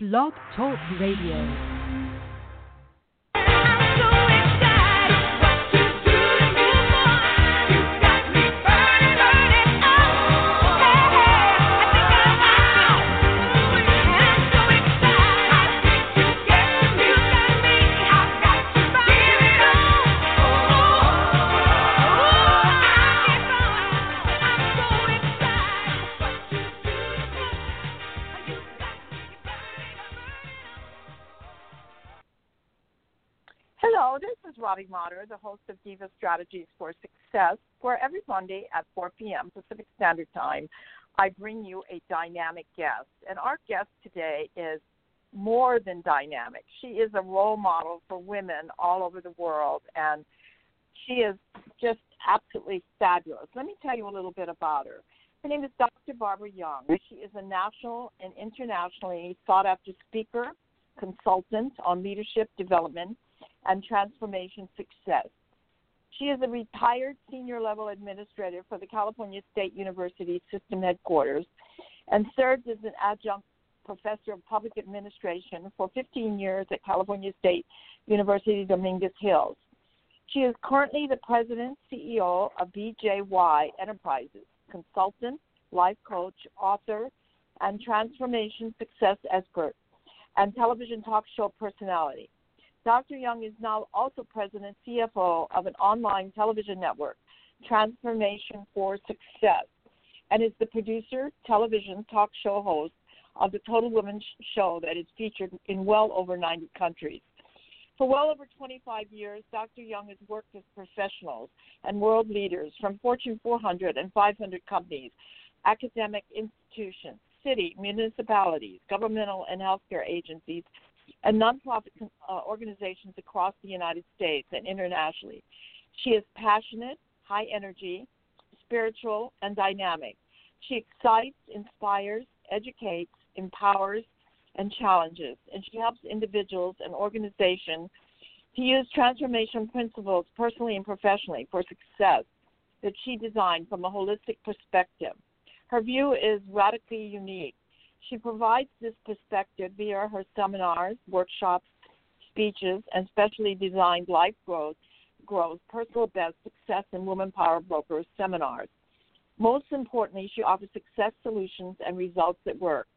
Blog Talk Radio. Robbie Motter, the host of Diva Strategies for Success, where every Monday at 4 p.m. Pacific Standard Time, I bring you a dynamic guest. And our guest today is more than dynamic. She is a role model for women all over the world, and she is just absolutely fabulous. Let me tell you a little bit about her. Her name is Dr. Barbara Young. She is a national and internationally sought after speaker, consultant on leadership development and transformation success. She is a retired senior level administrator for the California State University System Headquarters and served as an adjunct professor of public administration for 15 years at California State University Dominguez Hills. She is currently the president CEO of BJY Enterprises, consultant, life coach, author, and transformation success expert, and television talk show personality. Dr. Young is now also president and CFO of an online television network, Transformation for Success, and is the producer, television talk show host of the Total Women show that is featured in well over 90 countries. For well over 25 years, Dr. Young has worked with professionals and world leaders from Fortune 400 and 500 companies, academic institutions, city, municipalities, governmental and healthcare agencies, and nonprofit uh, organizations across the United States and internationally. She is passionate, high energy, spiritual, and dynamic. She excites, inspires, educates, empowers, and challenges, and she helps individuals and organizations to use transformation principles personally and professionally for success that she designed from a holistic perspective. Her view is radically unique she provides this perspective via her seminars, workshops, speeches, and specially designed life growth, growth, personal best, success, and woman power brokers seminars. Most importantly, she offers success solutions and results that work.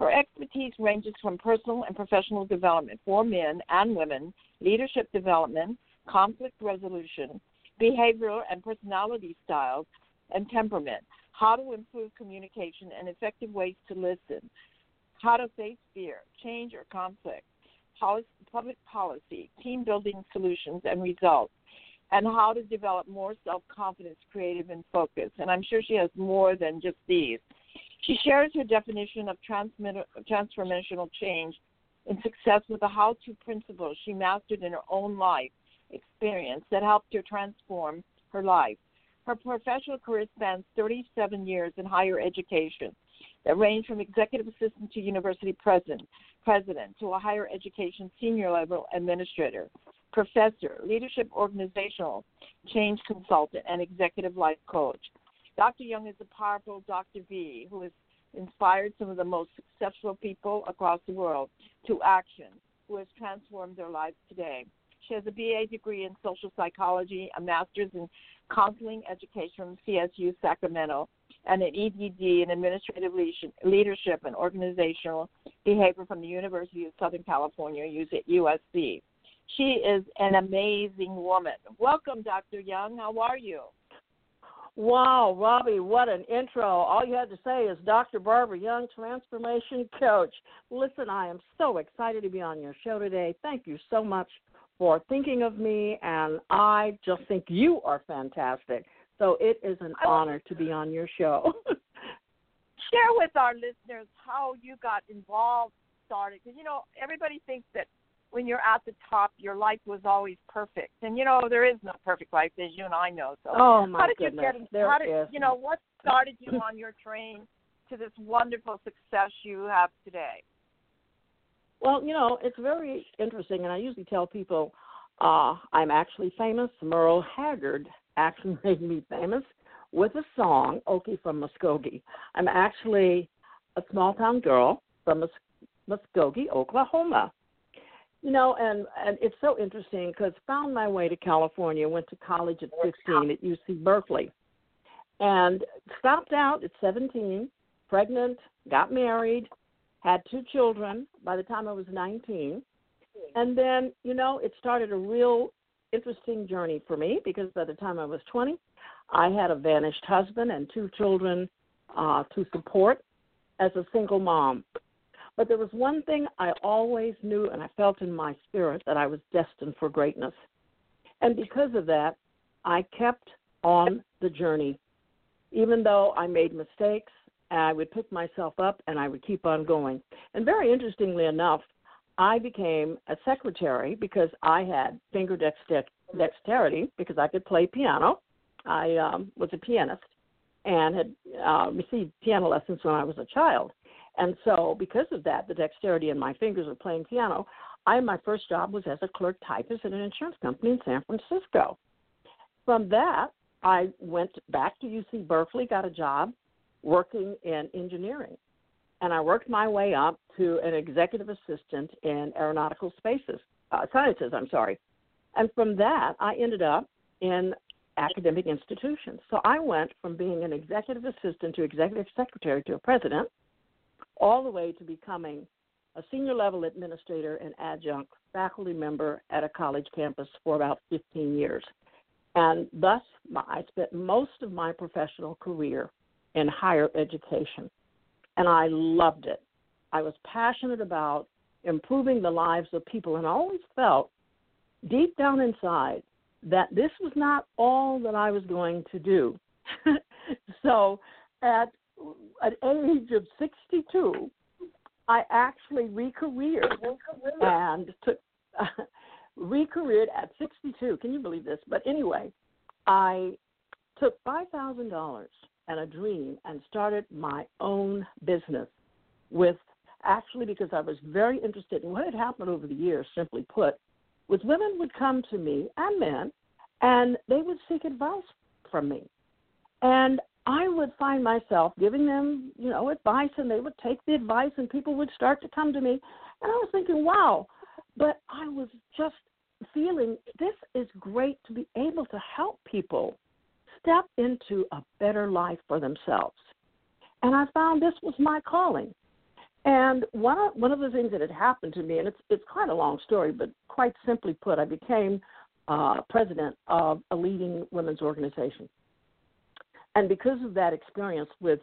Her expertise ranges from personal and professional development for men and women, leadership development, conflict resolution, behavioral and personality styles, and temperament how to improve communication and effective ways to listen, how to face fear, change, or conflict, public policy, team building solutions and results, and how to develop more self confidence, creative, and focus. And I'm sure she has more than just these. She shares her definition of transformational change and success with the how to principles she mastered in her own life experience that helped her transform her life. Her professional career spans 37 years in higher education that range from executive assistant to university president, president to a higher education senior level administrator, professor, leadership organizational change consultant, and executive life coach. Dr. Young is a powerful Dr. V who has inspired some of the most successful people across the world to action, who has transformed their lives today. She has a BA degree in social psychology, a master's in counseling education from CSU Sacramento, and an EDD in administrative leadership and organizational behavior from the University of Southern California, USC. She is an amazing woman. Welcome, Dr. Young. How are you? Wow, Robbie, what an intro. All you had to say is Dr. Barbara Young, Transformation Coach. Listen, I am so excited to be on your show today. Thank you so much for thinking of me, and I just think you are fantastic. So it is an honor to be on your show. Share with our listeners how you got involved, started, because you know everybody thinks that when you're at the top, your life was always perfect, and you know there is no perfect life, as you and I know. So oh my how did goodness, you get? there how did is. you know what started you on your train to this wonderful success you have today? Well, you know, it's very interesting, and I usually tell people uh, I'm actually famous. Merle Haggard actually made me famous with a song, Okie from Muskogee. I'm actually a small town girl from Mus- Muskogee, Oklahoma. You know, and and it's so interesting because found my way to California. Went to college at 15 at UC Berkeley, and stopped out at 17, pregnant, got married, had two children by the time I was 19, and then you know it started a real interesting journey for me because by the time I was 20, I had a vanished husband and two children uh, to support as a single mom. But there was one thing I always knew and I felt in my spirit that I was destined for greatness. And because of that, I kept on the journey. Even though I made mistakes, I would pick myself up and I would keep on going. And very interestingly enough, I became a secretary because I had finger dexterity because I could play piano. I um, was a pianist and had uh, received piano lessons when I was a child. And so, because of that, the dexterity in my fingers of playing piano, I my first job was as a clerk typist at an insurance company in San Francisco. From that, I went back to UC Berkeley, got a job working in engineering, and I worked my way up to an executive assistant in aeronautical spaces uh, sciences. I'm sorry, and from that, I ended up in academic institutions. So I went from being an executive assistant to executive secretary to a president all the way to becoming a senior level administrator and adjunct faculty member at a college campus for about 15 years. And thus, I spent most of my professional career in higher education. And I loved it. I was passionate about improving the lives of people, and I always felt deep down inside that this was not all that I was going to do. so at at age of 62, I actually recareered and took uh, recareered at 62. Can you believe this? But anyway, I took five thousand dollars and a dream and started my own business with actually because I was very interested in what had happened over the years. Simply put, was women would come to me and men, and they would seek advice from me, and I would find myself giving them, you know, advice, and they would take the advice, and people would start to come to me, and I was thinking, wow, but I was just feeling this is great to be able to help people step into a better life for themselves. And I found this was my calling. And one of, one of the things that had happened to me, and it's it's quite a long story, but quite simply put, I became uh, president of a leading women's organization. And because of that experience with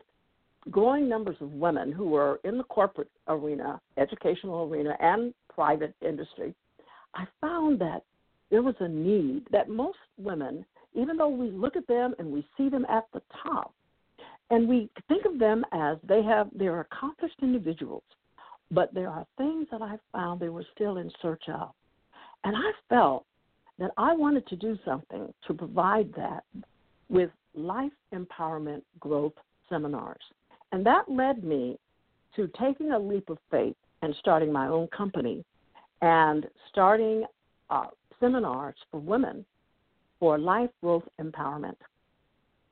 growing numbers of women who were in the corporate arena, educational arena, and private industry, I found that there was a need that most women, even though we look at them and we see them at the top, and we think of them as they have they're accomplished individuals, but there are things that I found they were still in search of. And I felt that I wanted to do something to provide that with life empowerment growth seminars. And that led me to taking a leap of faith and starting my own company and starting uh, seminars for women for life growth empowerment.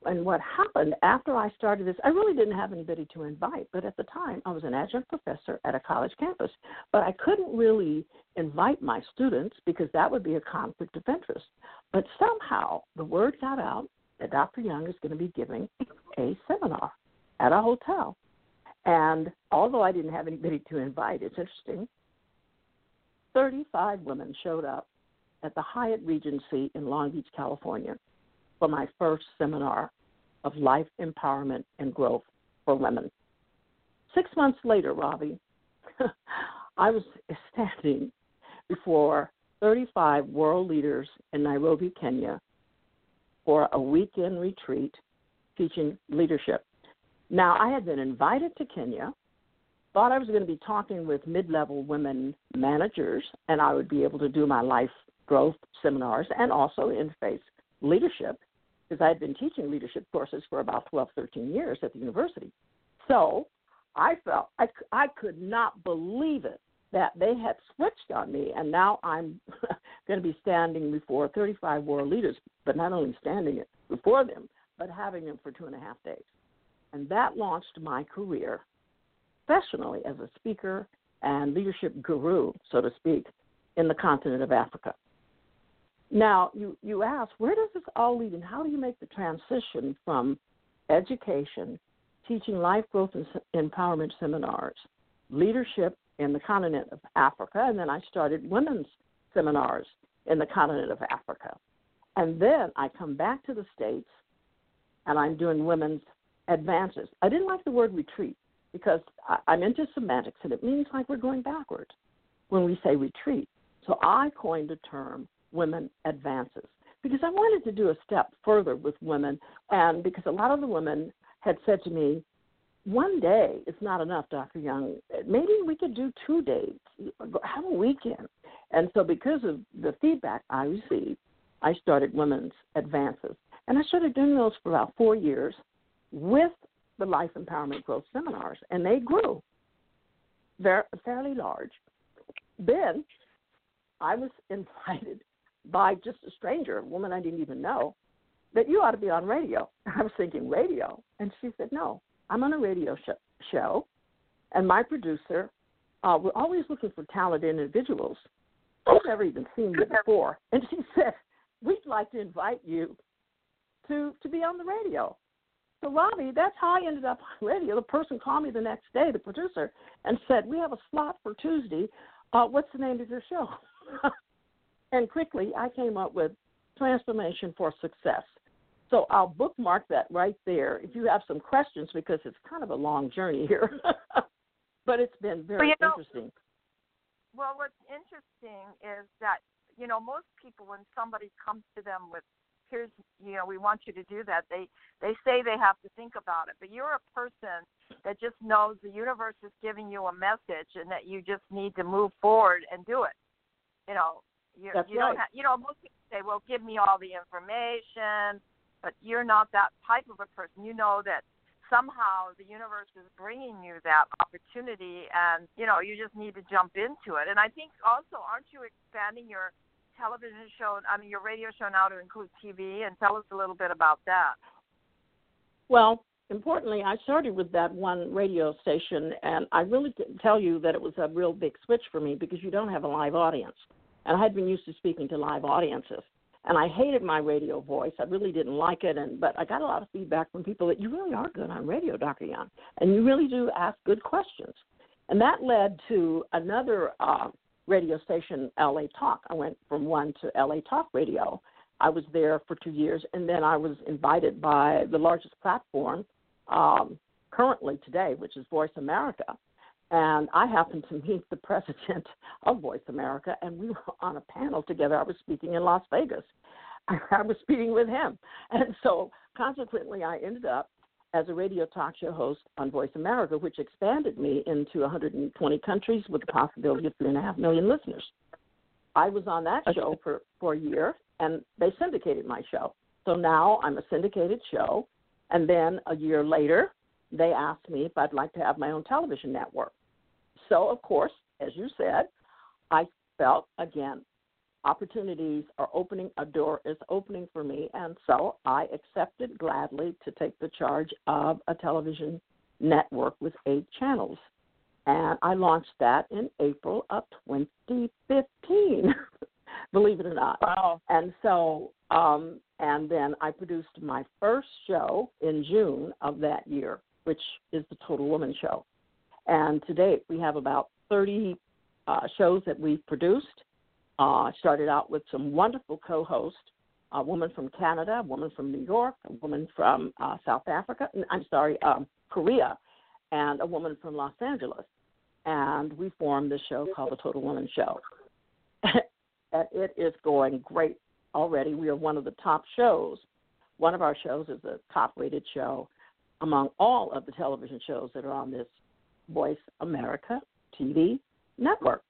And what happened after I started this, I really didn't have anybody to invite, but at the time I was an adjunct professor at a college campus. But I couldn't really invite my students because that would be a conflict of interest. But somehow the word got out that Dr. Young is going to be giving a seminar at a hotel. And although I didn't have anybody to invite, it's interesting. 35 women showed up at the Hyatt Regency in Long Beach, California for my first seminar of life empowerment and growth for women. Six months later, Robbie, I was standing before 35 world leaders in Nairobi, Kenya, for a weekend retreat teaching leadership. Now, I had been invited to Kenya, thought I was going to be talking with mid level women managers, and I would be able to do my life growth seminars and also interface leadership because I had been teaching leadership courses for about 12, 13 years at the university. So I felt I, I could not believe it that they had switched on me, and now I'm going to be standing before 35 world leaders, but not only standing before them, but having them for two and a half days. And that launched my career professionally as a speaker and leadership guru, so to speak, in the continent of Africa. Now, you, you ask, where does this all lead and how do you make the transition from education, teaching life growth and empowerment seminars, leadership in the continent of Africa, and then I started women's seminars in the continent of Africa. And then I come back to the States and I'm doing women's advances. I didn't like the word retreat because I'm into semantics and it means like we're going backwards when we say retreat. So I coined a term, women advances, because I wanted to do a step further with women and because a lot of the women had said to me, one day is not enough, Dr. Young. Maybe we could do two days, have a weekend. And so, because of the feedback I received, I started Women's Advances. And I started doing those for about four years with the Life Empowerment Growth Seminars, and they grew. Fairly large. Then I was invited by just a stranger, a woman I didn't even know, that you ought to be on radio. I was thinking, radio? And she said, no, I'm on a radio sh- show, and my producer, uh, we're always looking for talented individuals. I've never even seen you before. And she said, we'd like to invite you to to be on the radio. So Robbie, that's how I ended up on radio. The person called me the next day, the producer, and said, "We have a slot for Tuesday. Uh, what's the name of your show?" and quickly, I came up with Transformation for Success. So I'll bookmark that right there. If you have some questions, because it's kind of a long journey here, but it's been very well, know, interesting. Well, what's interesting is that you know most people, when somebody comes to them with here's you know we want you to do that they they say they have to think about it but you're a person that just knows the universe is giving you a message and that you just need to move forward and do it you know you, That's you right. don't have, you know most people say well give me all the information but you're not that type of a person you know that somehow the universe is bringing you that opportunity and you know you just need to jump into it and i think also aren't you expanding your television show, I mean, your radio show now to include TV, and tell us a little bit about that. Well, importantly, I started with that one radio station, and I really can tell you that it was a real big switch for me because you don't have a live audience. And I had been used to speaking to live audiences. And I hated my radio voice. I really didn't like it, and but I got a lot of feedback from people that you really are good on radio, Dr. Young, and you really do ask good questions. And that led to another uh, radio station LA Talk. I went from one to LA Talk Radio. I was there for two years, and then I was invited by the largest platform um, currently today, which is Voice America. And I happened to meet the president of Voice America, and we were on a panel together. I was speaking in Las Vegas. I was speaking with him. And so, consequently, I ended up as a radio talk show host on Voice America, which expanded me into 120 countries with the possibility of three and a half million listeners. I was on that show for, for a year, and they syndicated my show. So now I'm a syndicated show. And then a year later, they asked me if I'd like to have my own television network. So, of course, as you said, I felt again opportunities are opening a door is opening for me and so i accepted gladly to take the charge of a television network with eight channels. And i launched that in april of 2015 believe it or not. Wow. And so um and then i produced my first show in june of that year which is the total woman show and to date we have about 30 uh, shows that we've produced uh, started out with some wonderful co-hosts, a woman from Canada, a woman from New York, a woman from uh, South Africa, I'm sorry, um, Korea, and a woman from Los Angeles. And we formed this show called The Total Woman Show. and it is going great already. We are one of the top shows. One of our shows is the top rated show among all of the television shows that are on this Voice America TV network.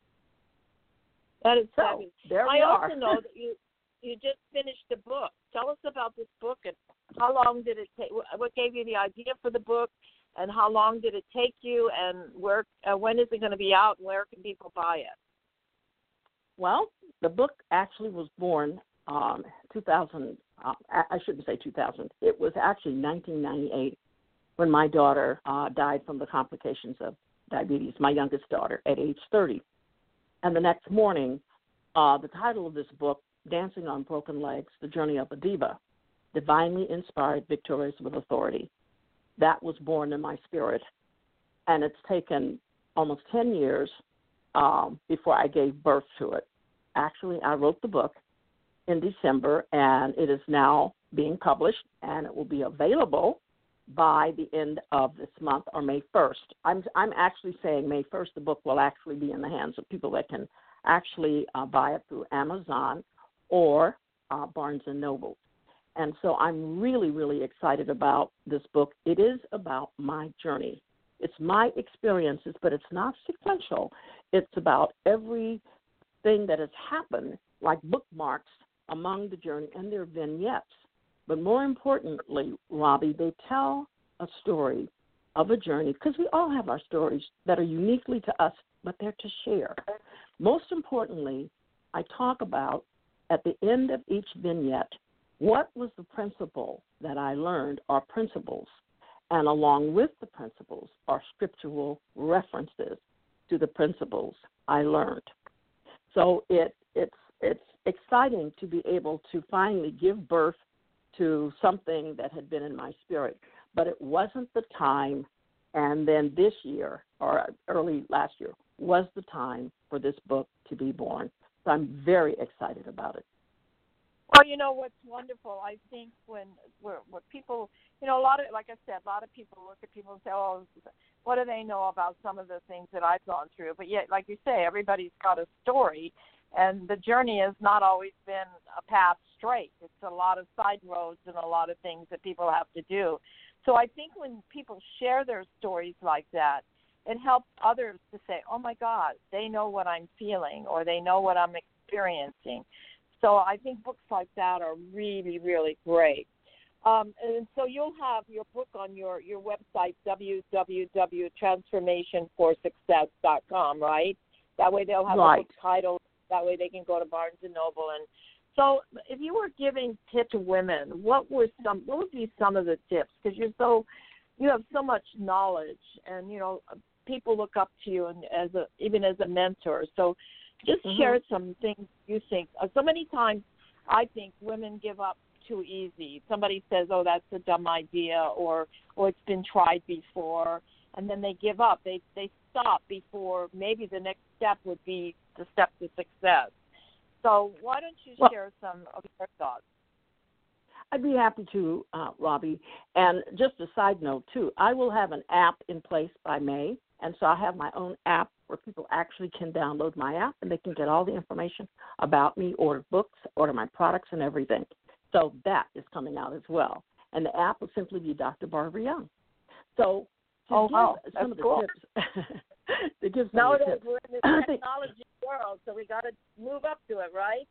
That is so, fabulous. There I we also are. know that you you just finished a book. Tell us about this book and how long did it take? What gave you the idea for the book, and how long did it take you? And where uh, when is it going to be out? And where can people buy it? Well, the book actually was born um, 2000. Uh, I shouldn't say 2000. It was actually 1998 when my daughter uh, died from the complications of diabetes, my youngest daughter, at age 30. And the next morning, uh, the title of this book, Dancing on Broken Legs The Journey of a Diva, Divinely Inspired, Victorious with Authority. That was born in my spirit. And it's taken almost 10 years um, before I gave birth to it. Actually, I wrote the book in December, and it is now being published, and it will be available by the end of this month or May 1st. I'm I'm actually saying May 1st. The book will actually be in the hands of people that can actually uh, buy it through Amazon or uh, Barnes and Noble. And so I'm really, really excited about this book. It is about my journey. It's my experiences, but it's not sequential. It's about everything that has happened, like bookmarks among the journey and their vignettes. But more importantly, Robbie, they tell a story of a journey because we all have our stories that are uniquely to us, but they're to share. Most importantly, I talk about at the end of each vignette what was the principle that I learned or principles, and along with the principles are scriptural references to the principles I learned. So it it's it's exciting to be able to finally give birth to something that had been in my spirit, but it wasn't the time. And then this year, or early last year, was the time for this book to be born. So I'm very excited about it. Well, you know what's wonderful. I think when where, where people, you know, a lot of like I said, a lot of people look at people and say, "Oh, what do they know about some of the things that I've gone through?" But yet, like you say, everybody's got a story, and the journey has not always been a path straight. It's a lot of side roads and a lot of things that people have to do. So I think when people share their stories like that, it helps others to say, "Oh my God, they know what I'm feeling, or they know what I'm experiencing." So I think books like that are really, really great. Um, and so you'll have your book on your, your website, www.transformationforsuccess.com, right? That way they'll have right. a book title. That way they can go to Barnes and Noble. And so, if you were giving tips to women, what were some? What would be some of the tips? Because you're so, you have so much knowledge, and you know, people look up to you and as a even as a mentor. So, just mm-hmm. share some things you think. Uh, so many times, I think women give up too easy. Somebody says, "Oh, that's a dumb idea," or "or it's been tried before," and then they give up. They they stop before maybe the next step would be the step to success. So why don't you well, share some of your thoughts? I'd be happy to, uh, Robbie. And just a side note too, I will have an app in place by May, and so I have my own app where people actually can download my app and they can get all the information about me, order books, order my products, and everything. So that is coming out as well. And the app will simply be Dr. Barbara Young. So to oh, give wow. some That's of the cool. tips. to give some Nowadays of the tips. we're in this technology world, so we got to move up to it, right?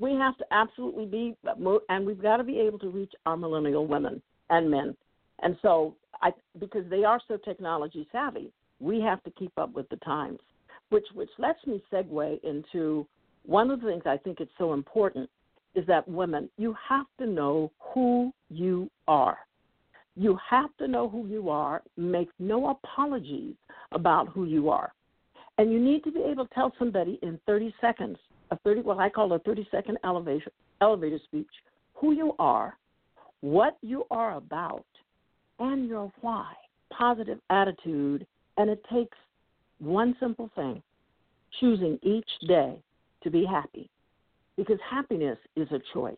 We have to absolutely be, uh, and we've got to be able to reach our millennial women and men. And so, I because they are so technology savvy, we have to keep up with the times. Which which lets me segue into one of the things I think it's so important is that women, you have to know who you are. You have to know who you are, make no apologies about who you are. And you need to be able to tell somebody in 30 seconds, a 30 what I call a 30 second elevator elevator speech, who you are, what you are about, and your why. Positive attitude, and it takes one simple thing, choosing each day to be happy. Because happiness is a choice.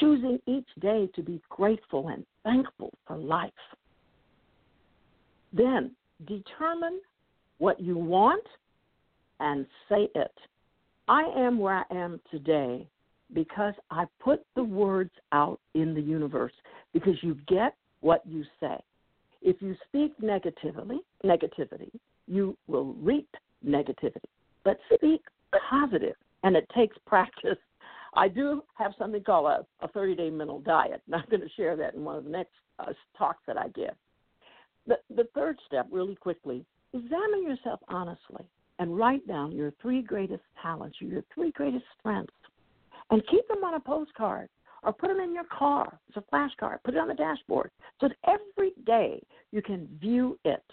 Choosing each day to be grateful and thankful for life. Then determine what you want and say it. I am where I am today because I put the words out in the universe because you get what you say. If you speak negatively, negativity, you will reap negativity. But speak positive, and it takes practice. I do have something called a, a 30 day mental diet, and I'm going to share that in one of the next uh, talks that I give. The, the third step, really quickly, examine yourself honestly and write down your three greatest talents, your three greatest strengths, and keep them on a postcard or put them in your car. It's a flashcard. Put it on the dashboard so that every day you can view it.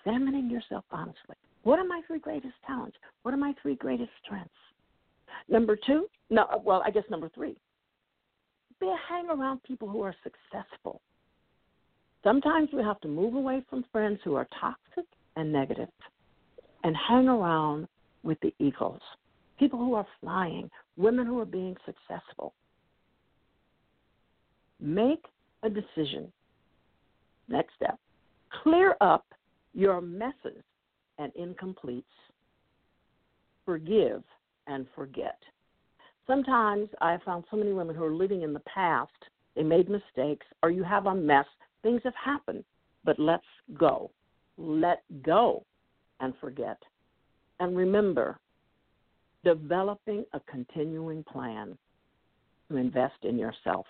examining yourself honestly. What are my three greatest talents? What are my three greatest strengths? Number two, no, well, I guess number three, be hang around people who are successful. Sometimes we have to move away from friends who are toxic and negative and hang around with the eagles, people who are flying, women who are being successful. Make a decision. Next step clear up your messes and incompletes. Forgive and forget. Sometimes I have found so many women who are living in the past, they made mistakes, or you have a mess, things have happened, but let's go. Let go and forget. And remember, developing a continuing plan to invest in yourself.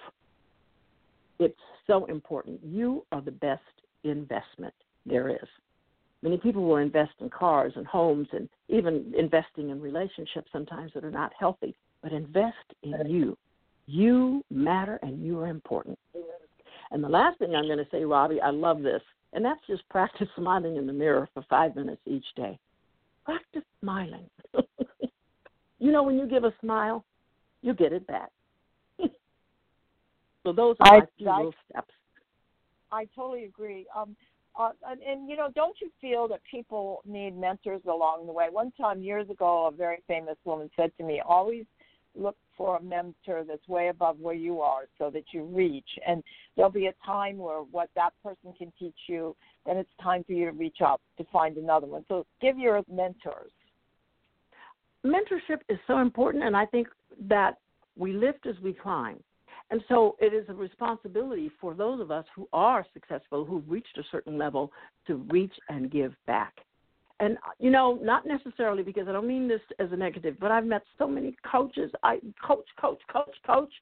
It's so important. You are the best investment there is. Many people will invest in cars and homes and even investing in relationships sometimes that are not healthy, but invest in you. You matter and you are important. And the last thing I'm going to say, Robbie, I love this, and that's just practice smiling in the mirror for five minutes each day. Practice smiling. you know, when you give a smile, you get it back. so those are my I, few I, little steps. I totally agree. Um, uh, and, and you know, don't you feel that people need mentors along the way? One time years ago, a very famous woman said to me, "Always look for a mentor that's way above where you are, so that you reach. And there'll be a time where what that person can teach you, then it's time for you to reach up to find another one. So give your mentors. Mentorship is so important, and I think that we lift as we climb. And so it is a responsibility for those of us who are successful, who've reached a certain level, to reach and give back. And you know, not necessarily because I don't mean this as a negative, but I've met so many coaches. I coach, coach, coach, coach,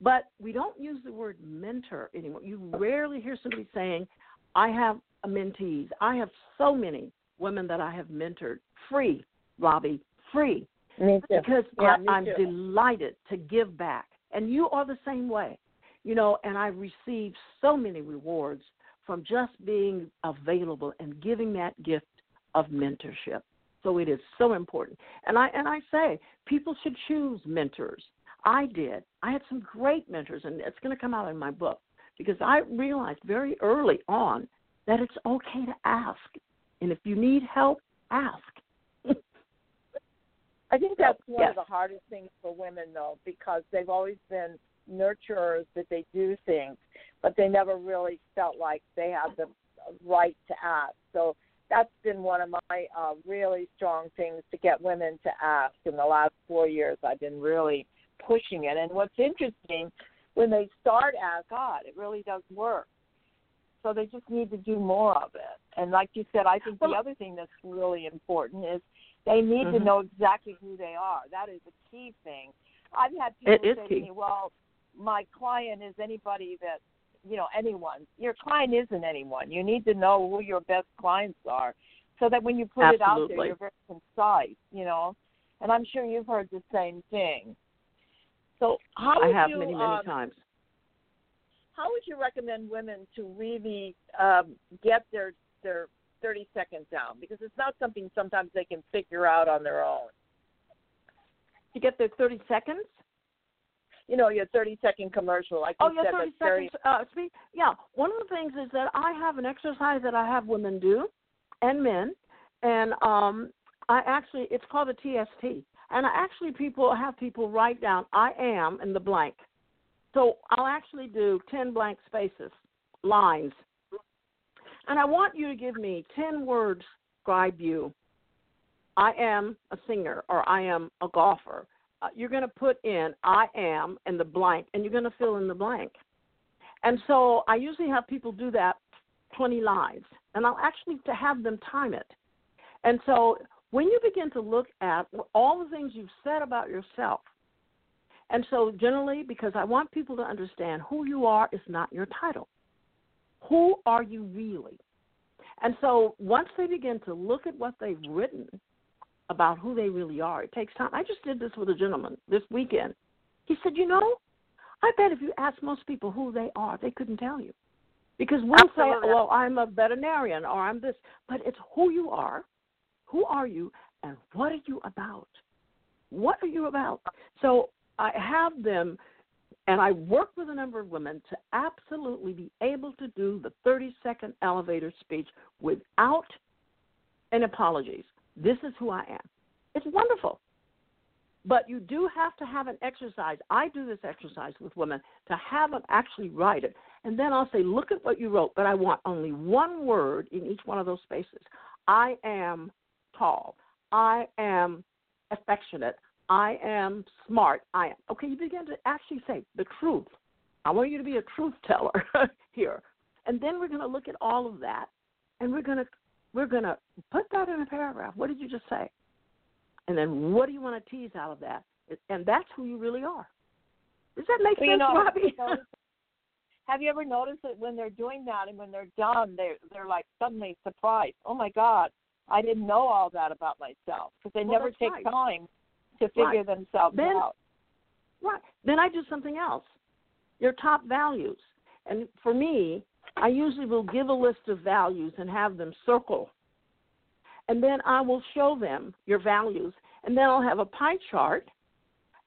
but we don't use the word mentor anymore. You rarely hear somebody saying, "I have mentees. I have so many women that I have mentored, free, Robbie, free." Me too. Because yeah, I, I'm too. delighted to give back and you are the same way. You know, and I receive so many rewards from just being available and giving that gift of mentorship. So it is so important. And I and I say people should choose mentors. I did. I had some great mentors and it's going to come out in my book because I realized very early on that it's okay to ask. And if you need help, ask. I think that's one yes. of the hardest things for women, though, because they've always been nurturers that they do things, but they never really felt like they had the right to ask. So that's been one of my uh, really strong things to get women to ask. In the last four years, I've been really pushing it. And what's interesting, when they start ask God, it really does work. So they just need to do more of it. And like you said, I think the other thing that's really important is they need mm-hmm. to know exactly who they are. That is a key thing. I've had people say key. to me, "Well, my client is anybody that, you know, anyone. Your client isn't anyone. You need to know who your best clients are, so that when you put Absolutely. it out there, you're very concise. You know, and I'm sure you've heard the same thing. So how I would have you, many many um, times. How would you recommend women to really um, get their their 30 seconds down because it's not something sometimes they can figure out on their own. To get their 30 seconds? You know, your 30 second commercial. Like oh, yeah, 30 seconds. Very... Uh, speak, yeah, one of the things is that I have an exercise that I have women do and men, and um, I actually, it's called a TST. And I actually people have people write down I am in the blank. So I'll actually do 10 blank spaces, lines, and I want you to give me 10 words describe you. I am a singer or I am a golfer. Uh, you're going to put in I am and the blank, and you're going to fill in the blank. And so I usually have people do that 20 lines, and I'll actually to have them time it. And so when you begin to look at all the things you've said about yourself, and so generally, because I want people to understand who you are is not your title who are you really? And so once they begin to look at what they've written about who they really are, it takes time. I just did this with a gentleman this weekend. He said, You know, I bet if you ask most people who they are, they couldn't tell you. Because we'll say, well, I'm a veterinarian or I'm this, but it's who you are, who are you, and what are you about? What are you about? So I have them, and I work with a number of women to absolutely be able to do the 30 second elevator speech without any apologies. This is who I am. It's wonderful. But you do have to have an exercise. I do this exercise with women to have them actually write it. And then I'll say, look at what you wrote, but I want only one word in each one of those spaces. I am tall. I am affectionate. I am smart. I am. Okay, you begin to actually say the truth. I want you to be a truth teller here. And then we're going to look at all of that and we're going to we're going to put that in a paragraph. What did you just say? And then what do you want to tease out of that? And that's who you really are. Does that make Well, sense, you know, Robbie? have you ever noticed that when they're doing that and when they're done, they're they're like suddenly surprised. Oh my God, I didn't know all that about myself because they Well, never take right. time to figure Right. themselves Then- out. Right. Then I do something else. Your top values. And for me, I usually will give a list of values and have them circle. And then I will show them your values. And then I'll have a pie chart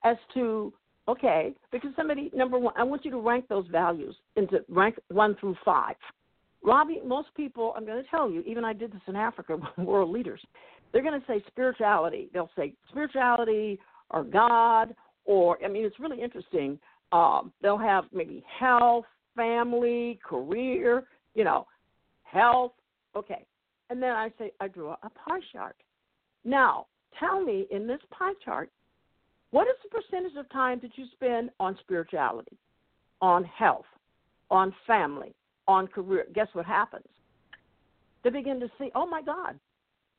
as to, okay, because somebody, number one, I want you to rank those values into rank one through five. Robbie, most people, I'm going to tell you, even I did this in Africa, with world leaders, they're going to say spirituality. They'll say spirituality or God, or, I mean, it's really interesting. Um, they'll have maybe health, family, career, you know, health. Okay. And then I say, I drew a pie chart. Now, tell me in this pie chart, what is the percentage of time that you spend on spirituality, on health, on family, on career? Guess what happens? They begin to see, oh my God,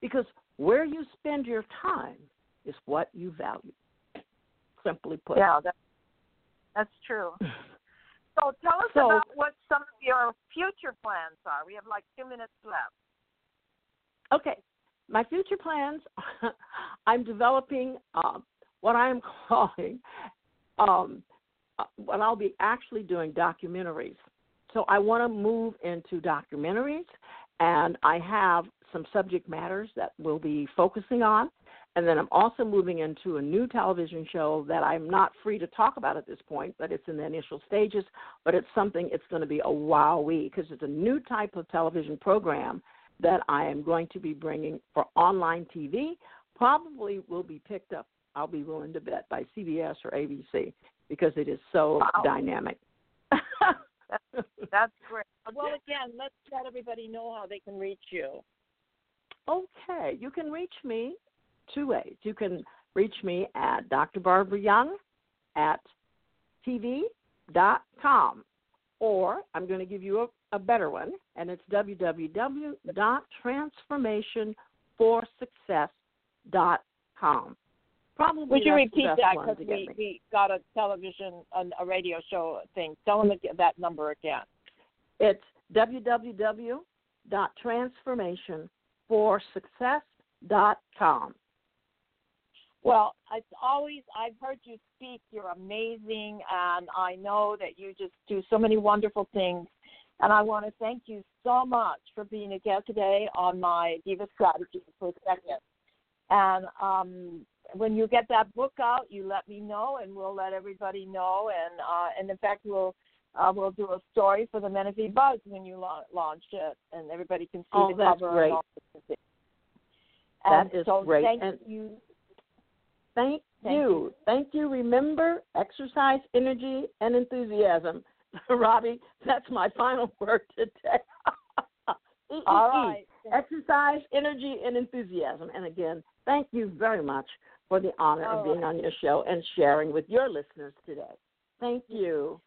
because where you spend your time is what you value. Simply put. Yeah, that, that's true. So tell us So- about what some of your future plans are. We have like two minutes left. Okay, my future plans. I'm developing um, what I'm calling um, uh, what I'll be actually doing documentaries. So I want to move into documentaries, and I have some subject matters that we'll be focusing on. And then I'm also moving into a new television show that I'm not free to talk about at this point, but it's in the initial stages. But it's something, it's going to be a wowee because it's a new type of television program that I am going to be bringing for online TV. Probably will be picked up, I'll be willing to bet, by CBS or ABC because it is so Wow. dynamic. That's great. Well, again, let's let everybody know how they can reach you. Okay, you can reach me two ways. You can reach me at Dr. Barbara Young at TV.com, or I'm going to give you a, a better one, and it's www.transformationforsuccess.com. Probably Would you repeat that because we, we got a television, a, a radio show thing. Tell them that number again. It's www.transformationforsuccess.com. Well, it's always I've heard you speak. You're amazing, and I know that you just do so many wonderful things. And I want to thank you so much for being a guest today on my Diva Strategy for a second. And um, when you get that book out, you let me know, and we'll let everybody know. And uh, and in fact, we'll uh, we'll do a story for the Menifee Buzz when you la- launch it, and everybody can see Oh, the that's cover great. and all And is so great. Thank And- you. Thank, Thank you. Thank you. Remember, exercise, energy, and enthusiasm. Robbie, that's my final word today. E-E-E. All right. Exercise, energy, and enthusiasm. And again, thank you very much for the honor All of oh. being right. on your show and sharing with your listeners today. Thank you.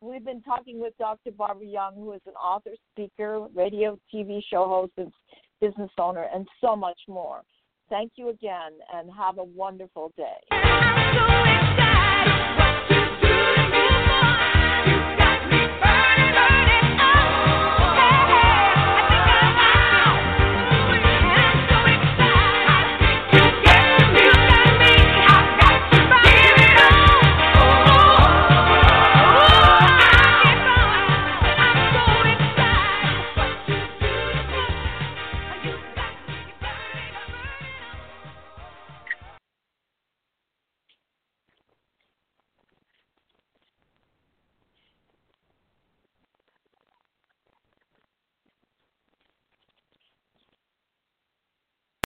We've been talking with Dr. Barbara Young, who is an author, speaker, radio, TV show host, and business owner, and so much more. Thank you again, and have a wonderful day.